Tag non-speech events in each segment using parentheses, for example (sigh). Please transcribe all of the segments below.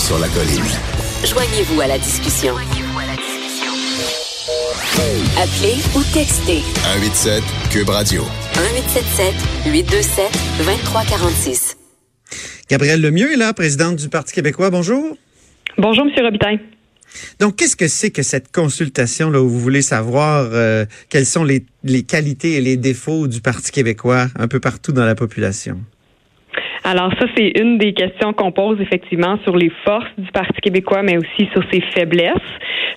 sur la colline. Joignez-vous à la discussion. Appelez ou textez 187 Cube Radio. 1877 827 2346. Gabrielle Lemieux est là, présidente du Parti québécois. Bonjour. Bonjour, M. Robitaille. Donc, qu'est-ce que c'est que cette consultation là où vous voulez savoir euh, quelles sont les, les qualités et les défauts du Parti québécois un peu partout dans la population? Alors ça, c'est une des questions qu'on pose effectivement sur les forces du Parti québécois, mais aussi sur ses faiblesses.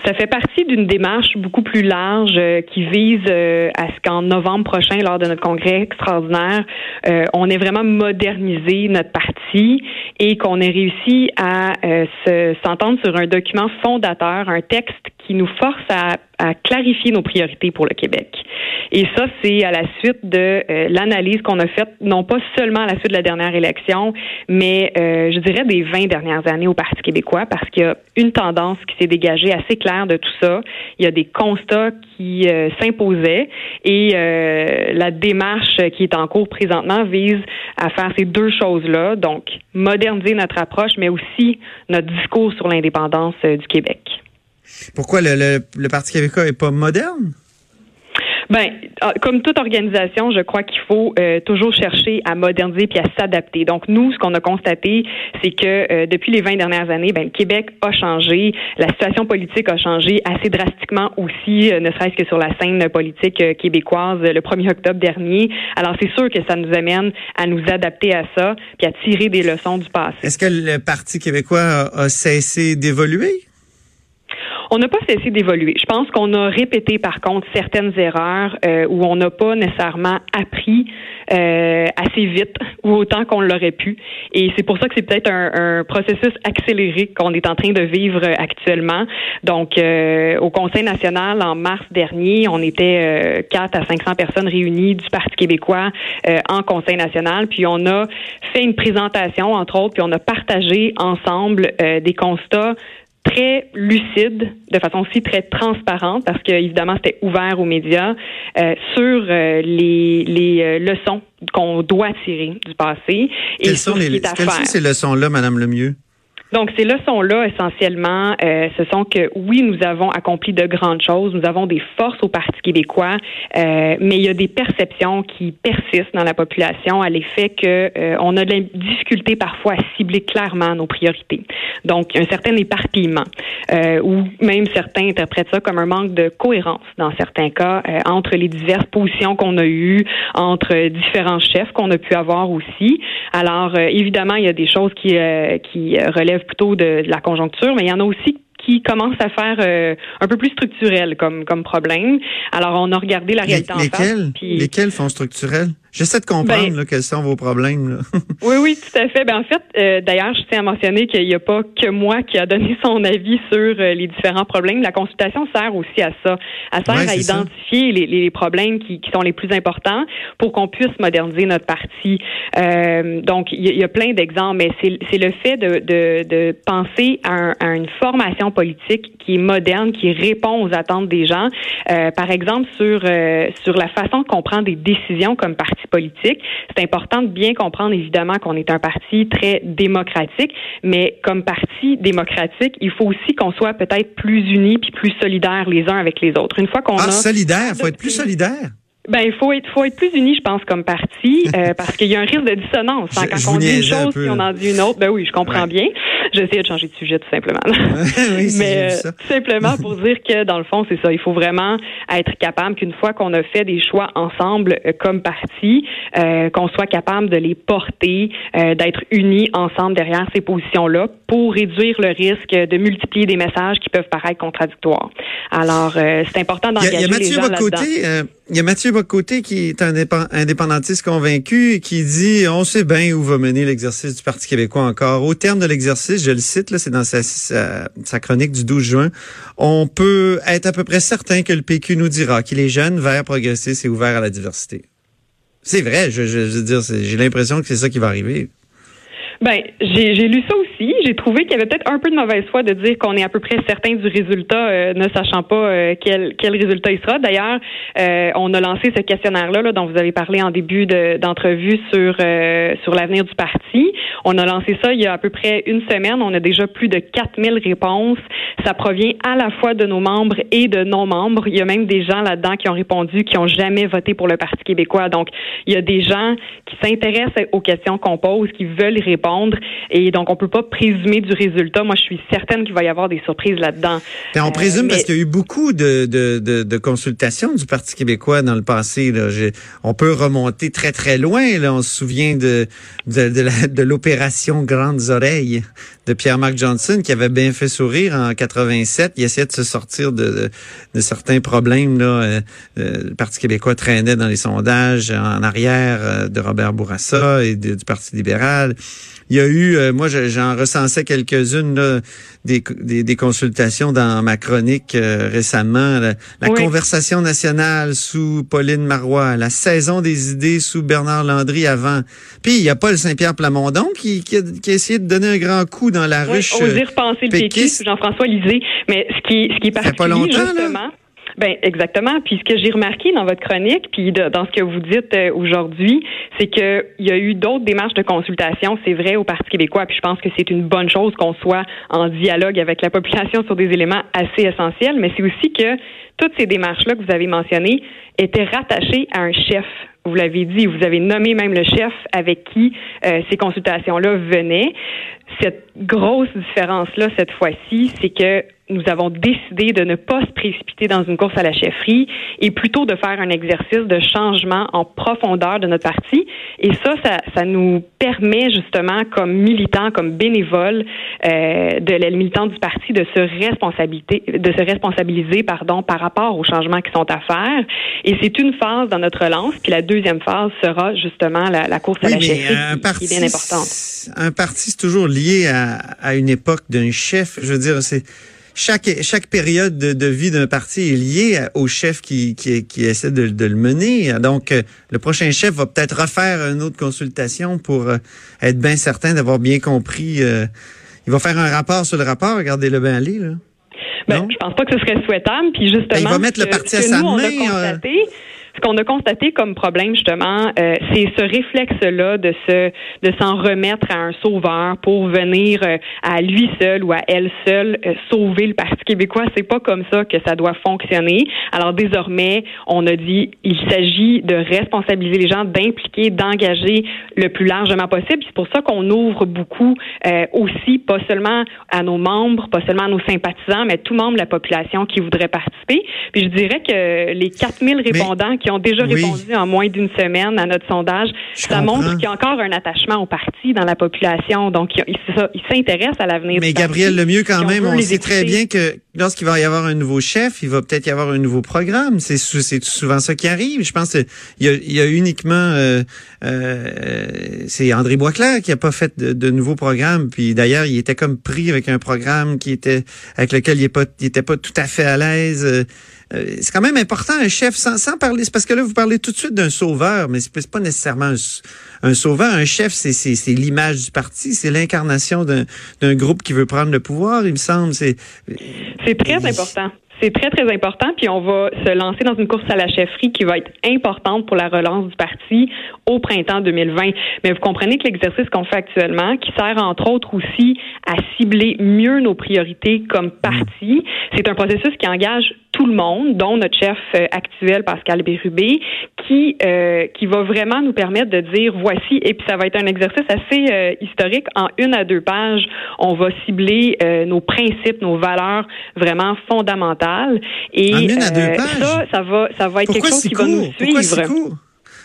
Ça fait partie d'une démarche beaucoup plus large euh, qui vise euh, à ce qu'en novembre prochain, lors de notre congrès extraordinaire, euh, on ait vraiment modernisé notre parti et qu'on ait réussi à s'entendre sur un document fondateur, un texte qui nous force à, à, clarifier nos priorités pour le Québec. Et ça, c'est à la suite de euh, l'analyse qu'on a faite, non pas seulement à la suite de la dernière élection, mais euh, je dirais des 20 dernières années au Parti québécois, parce qu'il y a une tendance qui s'est dégagée assez claire de tout ça. Il y a des constats qui euh, s'imposaient et la démarche qui est en cours présentement vise à faire ces deux choses-là, donc moderniser notre approche, mais aussi notre discours sur l'indépendance du Québec. Pourquoi le, le, Parti québécois est pas moderne? Ben, ah, comme toute organisation, je crois qu'il faut euh, toujours chercher à moderniser puis à s'adapter. Donc nous, ce qu'on a constaté, c'est que euh, depuis les 20 dernières années, ben, le Québec a changé, la situation politique a changé assez drastiquement aussi, euh, ne serait-ce que sur la scène politique québécoise le 1er octobre dernier. Alors c'est sûr que ça nous amène à nous adapter à ça puis à tirer des leçons du passé. Est-ce que le Parti québécois a cessé d'évoluer? On n'a pas cessé d'évoluer. Je pense qu'on a répété, par contre, certaines erreurs euh, où on n'a pas nécessairement appris euh, assez vite ou autant qu'on l'aurait pu. Et c'est pour ça que c'est peut-être un, processus accéléré qu'on est en train de vivre actuellement. Donc, euh, au Conseil national, en mars dernier, on était 4 à 500 personnes réunies du Parti québécois en Conseil national. Puis on a fait une présentation, entre autres, puis on a partagé ensemble des constats très lucide, de façon aussi très transparente, parce que évidemment c'était ouvert aux médias euh, sur euh, les, les euh, leçons qu'on doit tirer du passé. Et quelles sont, les, quelles sont ces leçons-là, Madame Lemieux? Donc, ces leçons-là, essentiellement, euh, ce sont que oui, nous avons accompli de grandes choses, nous avons des forces au Parti québécois, euh, mais il y a des perceptions qui persistent dans la population à l'effet que euh, on a de la difficulté parfois à cibler clairement nos priorités. Donc, un certain éparpillement, ou même certains interprètent ça comme un manque de cohérence dans certains cas entre les diverses positions qu'on a eues, entre différents chefs qu'on a pu avoir aussi. Alors, évidemment, il y a des choses qui, qui relèvent plutôt de, la conjoncture, mais il y en a aussi qui commencent à faire euh, un peu plus structurel comme comme problème. Alors on a regardé la réalité en face. Lesquels font structurel? J'essaie de comprendre ben, quels sont vos problèmes. (laughs) oui, oui, tout à fait. Ben, en fait, euh, d'ailleurs, je tiens à mentionner qu'il n'y a pas que moi qui a donné (laughs) son avis sur euh, les différents problèmes. La consultation sert aussi à ça. Elle sert à identifier les, les, problèmes qui, qui, sont les plus importants pour qu'on puisse moderniser notre parti. Euh, donc, il y, a plein d'exemples, mais c'est le fait de, de, de penser à, à, une formation politique qui est moderne, qui répond aux attentes des gens. Euh, par exemple, sur, sur la façon qu'on prend des décisions comme parti politique. C'est important de bien comprendre, évidemment, qu'on est un parti très démocratique, mais comme parti démocratique, il faut aussi qu'on soit peut-être plus unis puis plus solidaires les uns avec les autres. Une fois qu'on ah, a solidaire, faut être plus solidaire? Ben, il faut être, faut être plus unis, je pense, comme parti, euh, (laughs) parce qu'il y a un risque de dissonance. Hein, quand on dit une chose, puis on en dit une autre, ben oui, je comprends bien. J'essaie de changer de sujet, tout simplement. (laughs) (laughs) Mais euh, tout simplement pour dire que, dans le fond, c'est ça. Il faut vraiment être capable qu'une fois qu'on a fait des choix ensemble euh, comme parti, qu'on soit capable de les porter, d'être unis ensemble derrière ces positions-là pour réduire le risque de multiplier des messages qui peuvent paraître contradictoires. Alors, c'est important d'engager les gens là-dedans. Il y a Mathieu Bocoté qui est un indépendantiste convaincu qui dit on sait bien où va mener l'exercice du Parti québécois encore. Au terme de l'exercice, je le cite, c'est dans sa, chronique du 12 juin, on peut être à peu près certain que le PQ nous dira qu'il est jeune, vert, progressiste et ouvert à la diversité. C'est vrai, je veux dire, j'ai l'impression que c'est ça qui va arriver. Ben, j'ai lu ça aussi. J'ai trouvé qu'il y avait peut-être un peu de mauvaise foi de dire qu'on est à peu près certain du résultat, euh, ne sachant pas euh, quel, quel résultat il sera. D'ailleurs, euh, on a lancé ce questionnaire-là là, dont vous avez parlé en début d'entrevue sur sur l'avenir du parti. On a lancé ça il y a à peu près une semaine. On a déjà plus de 4000 réponses. Ça provient à la fois de nos membres et de non-membres. Il y a même des gens là-dedans qui ont répondu qui ont jamais voté pour le Parti québécois. Donc, il y a des gens qui s'intéressent aux questions qu'on pose, qui veulent y répondre et donc, on peut pas présumer du résultat. Moi, je suis certaine qu'il va y avoir des surprises là-dedans. On présume euh, parce qu'il y a eu beaucoup de, de, de, consultations du Parti québécois dans le passé. Là. on peut remonter très, très loin. Là. On se souvient de, de, de l'opération Grandes Oreilles de Pierre-Marc Johnson qui avait bien fait sourire en 87. Il essayait de se sortir de, de, certains problèmes. Là. Euh, euh, le Parti québécois traînait dans les sondages en arrière de Robert Bourassa et du Parti libéral. Il y a eu, euh, moi j'en recensais quelques-unes des, des, consultations dans ma chronique euh, récemment. La, conversation nationale sous Pauline Marois, la saison des idées sous Bernard Landry avant. Puis il y a Paul Saint-Pierre Plamondon qui, qui, a, qui, a, essayé de donner un grand coup dans la oui, ruche. Oser repenser le péquiste, Jean-François Lisée. Mais ce qui, ce qui est particulier, pas longtemps, justement, ben exactement. Puis ce que j'ai remarqué dans votre chronique, puis dans ce que vous dites euh, aujourd'hui, c'est qu'il y a eu d'autres démarches de consultation. C'est vrai au Parti québécois. Puis je pense que c'est une bonne chose qu'on soit en dialogue avec la population sur des éléments assez essentiels. Mais c'est aussi que toutes ces démarches-là que vous avez mentionnées étaient rattachées à un chef. Vous l'avez dit, vous avez nommé même le chef avec qui euh, ces consultations-là venaient. Cette grosse différence-là cette fois-ci, c'est que nous avons décidé de ne pas se précipiter dans une course à la chefferie et plutôt de faire un exercice de changement en profondeur de notre parti. Et ça, ça, nous permet justement, comme militants, comme bénévoles euh, de la militante du parti, de se responsabiliser, de se responsabiliser, pardon, par rapport aux changements qui sont à faire. Et c'est une phase dans notre relance. Puis la deuxième phase sera justement la, course à la chefferie, qui, est bien importante. Un parti, c'est toujours lié à, à une époque d'un chef. Je veux dire, c'est chaque, chaque période de, vie d'un parti est liée au chef qui, qui, qui essaie de, de, le mener. Donc, euh, le prochain chef va peut-être refaire une autre consultation pour euh, être bien certain d'avoir bien compris. Euh, il va faire un rapport sur le rapport. Regardez-le bien aller, là. Ben, je pense pas que ce serait souhaitable. Puis justement, ben, il va mettre le parti à sa main. Ce qu'on a constaté comme problème justement, euh, c'est ce réflexe-là de se de s'en remettre à un sauveur pour venir euh, à lui seul ou à elle seule euh, sauver le Parti québécois. C'est pas comme ça que ça doit fonctionner. Alors désormais, on a dit il s'agit de responsabiliser les gens, d'impliquer, d'engager le plus largement possible. C'est pour ça qu'on ouvre beaucoup aussi, pas seulement à nos membres, pas seulement à nos sympathisants, mais tout membre de la population qui voudrait participer. Puis je dirais que les 4000 répondants qui ont déjà répondu en moins d'une semaine à notre sondage, ça montre qu'il y a encore un attachement au parti dans la population. Donc, ils s'intéressent à l'avenir Mais Gabriel, le mieux quand même, on sait très bien que lorsqu'il va y avoir un nouveau chef, il va peut-être y avoir un nouveau programme. C'est souvent ça qui arrive. Je pense qu'il y, y, a uniquement... Euh, euh, c'est André Boisclair qui a pas fait de, de nouveaux programmes. Puis d'ailleurs, il était comme pris avec un programme qui était avec lequel il n'était pas, pas tout à fait à l'aise. Euh, c'est quand même important un chef sans, sans parler. Parce que là vous parlez tout de suite d'un sauveur, mais c'est pas nécessairement un, sauveur. Un chef, c'est l'image du parti, c'est l'incarnation d'un groupe qui veut prendre le pouvoir. Il me semble. C'est c'est très important. C'est très, très important. Puis on va se lancer dans une course à la chefferie qui va être importante pour la relance du parti au printemps 2020. Mais vous comprenez que l'exercice qu'on fait actuellement, qui sert entre autres aussi à cibler mieux nos priorités comme parti, c'est un processus qui engage tout le monde, dont notre chef euh, actuel, Pascal Bérubé, qui, euh, qui va vraiment nous permettre de dire voici, et puis ça va être un exercice assez euh, historique. En une à deux pages, on va cibler nos principes, nos valeurs vraiment fondamentales. Et en une à deux pages? ça, ça va, ça va être quelque chose qui va nous suivre. Pourquoi si court?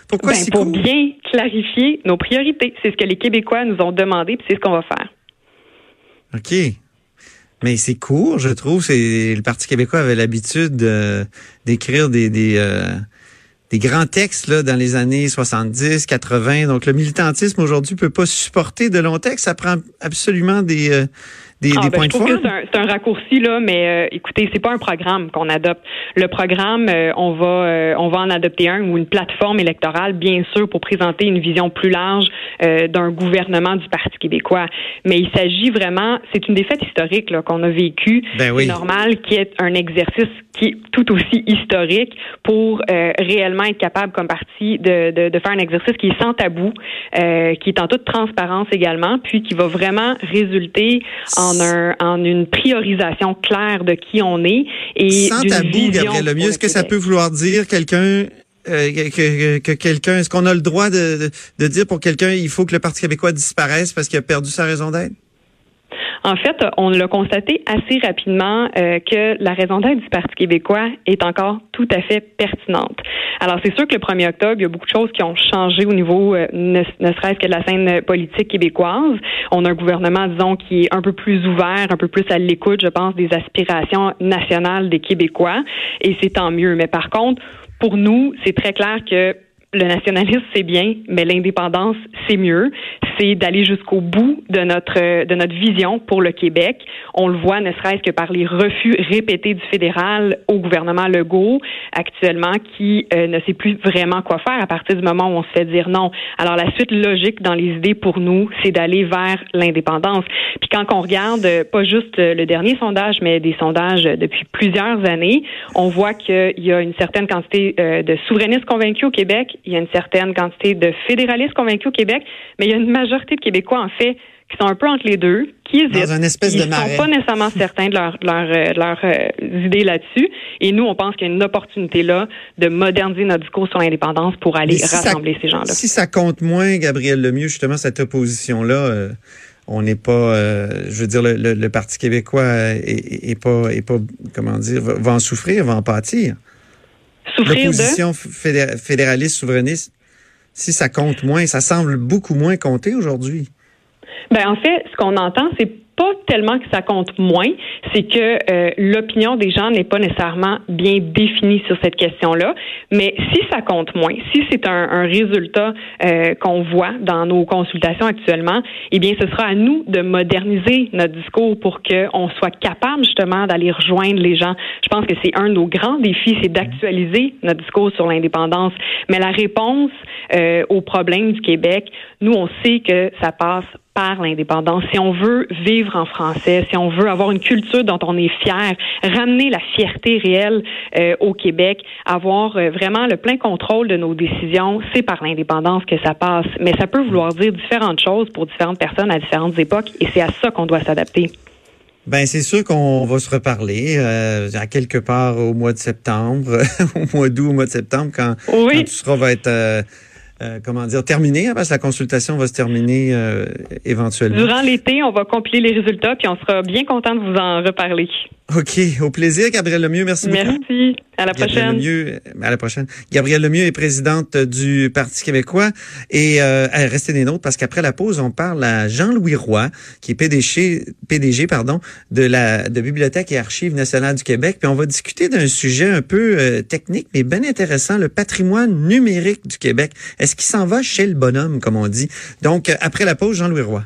Pourquoi ben, pour bien clarifier nos priorités. C'est ce que les Québécois nous ont demandé, puis c'est ce qu'on va faire. OK. Mais c'est court, je trouve. C'est le Parti québécois avait l'habitude d'écrire des des, euh, des grands textes là dans les années 70, 80. Donc le militantisme aujourd'hui peut pas supporter de longs textes. Ça prend absolument des euh, des, ah, des ben, points je de trouve forme? que c'est un, raccourci là, mais euh, écoutez, c'est pas un programme qu'on adopte. Le programme, euh, on va euh, on va en adopter un ou une plateforme électorale, bien sûr, pour présenter une vision plus large euh, d'un gouvernement du Parti québécois. Mais il s'agit vraiment, c'est une défaite historique qu'on a vécue. Ben oui. C'est normal qu'il y ait un exercice qui est tout aussi historique pour euh, réellement être capable comme parti de, de, de faire un exercice qui est sans tabou, euh, qui est en toute transparence également, puis qui va vraiment résulter en un en une priorisation claire de qui on est et Sans tabou, Gabriel Lemieux, le est-ce que ça peut vouloir dire quelqu'un euh, que, que- que quelqu'un, est-ce qu'on a le droit de, de, de dire pour quelqu'un il faut que le Parti québécois disparaisse parce qu'il a perdu sa raison d'être? En fait, on l'a constaté assez rapidement euh, que la raison d'être du Parti québécois est encore tout à fait pertinente. Alors, c'est sûr que le 1er octobre, il y a beaucoup de choses qui ont changé au niveau, euh, ne, ne serait-ce que de la scène politique québécoise. On a un gouvernement, disons, qui est un peu plus ouvert, un peu plus à l'écoute, je pense, des aspirations nationales des Québécois, et c'est tant mieux. Mais par contre, pour nous, c'est très clair que le nationalisme, c'est bien, mais l'indépendance, c'est mieux. C'est d'aller jusqu'au bout de notre de notre vision pour le Québec. On le voit, ne serait-ce que par les refus répétés du fédéral au gouvernement Legault actuellement, qui euh, ne sait plus vraiment quoi faire à partir du moment où on se fait dire non. Alors la suite logique dans les idées pour nous, c'est d'aller vers l'indépendance. Puis quand on regarde euh, pas juste euh, le dernier sondage, mais des sondages depuis plusieurs années, on voit qu'il y a une certaine quantité de souverainistes convaincus au Québec, il y a une certaine quantité de fédéralistes convaincus au Québec, mais il y a une majorité de Québécois, en fait, qui sont un peu entre les deux, qui hésitent. Dans une espèce Ils de sont pas nécessairement (laughs) certains de leurs leur, euh, leur, euh, idées là-dessus. Et nous, on pense qu'il y a une opportunité là de moderniser notre discours sur l'indépendance pour aller ça- rassembler ces gens-là. Si ça compte moins, Gabriel Lemieux, justement, cette opposition-là, euh, on n'est pas, je veux dire, le, le- le Parti québécois est, est- est pas, est pas, comment dire, va, va en souffrir, va en pâtir. Souffrir. L'opposition fédé- fédéraliste souverainiste, si ça compte moins, ça semble beaucoup moins compter aujourd'hui. Ben en fait, ce qu'on entend, c'est pas tellement que ça compte moins, c'est que euh, l'opinion des gens n'est pas nécessairement bien définie sur cette question-là. Mais si ça compte moins, si c'est un, un résultat euh, qu'on voit dans nos consultations actuellement, eh bien, ce sera à nous de moderniser notre discours pour qu'on soit capable justement d'aller rejoindre les gens. Je pense que c'est un de nos grands défis, c'est d'actualiser notre discours sur l'indépendance. Mais la réponse euh, aux problèmes du Québec, nous, on sait que ça passe par l'indépendance. Si on veut vivre en français, si on veut avoir une culture dont on est fier, ramener la fierté réelle euh, au Québec, avoir euh, vraiment le plein contrôle de nos décisions, c'est par l'indépendance que ça passe. Mais ça peut vouloir dire différentes choses pour différentes personnes à différentes époques et c'est à ça qu'on doit s'adapter. Ben c'est sûr qu'on va se reparler euh, à quelque part au mois de septembre, (laughs) au mois d'août, au mois de septembre, quand, Oui. quand tout sera va être euh, comment dire terminé, hein, parce que la consultation va se terminer euh, éventuellement. Durant l'été, on va compiler les résultats puis on sera bien content de vous en reparler. OK, au plaisir, Gabriel Lemieux, merci, beaucoup. Merci. À la Gabrielle prochaine. Lemieux, à la prochaine. Gabrielle Lemieux est présidente du Parti québécois et euh, elle, restez des nôtres parce qu'après la pause, on parle à Jean-Louis Roy, qui est PDG, PDG pardon, de la de Bibliothèque et Archives nationales du Québec. Puis on va discuter d'un sujet un peu euh, technique, mais bien intéressant, le patrimoine numérique du Québec. Est-ce qu'il s'en va chez le bonhomme, comme on dit? Donc, euh, après la pause, Jean-Louis Roy.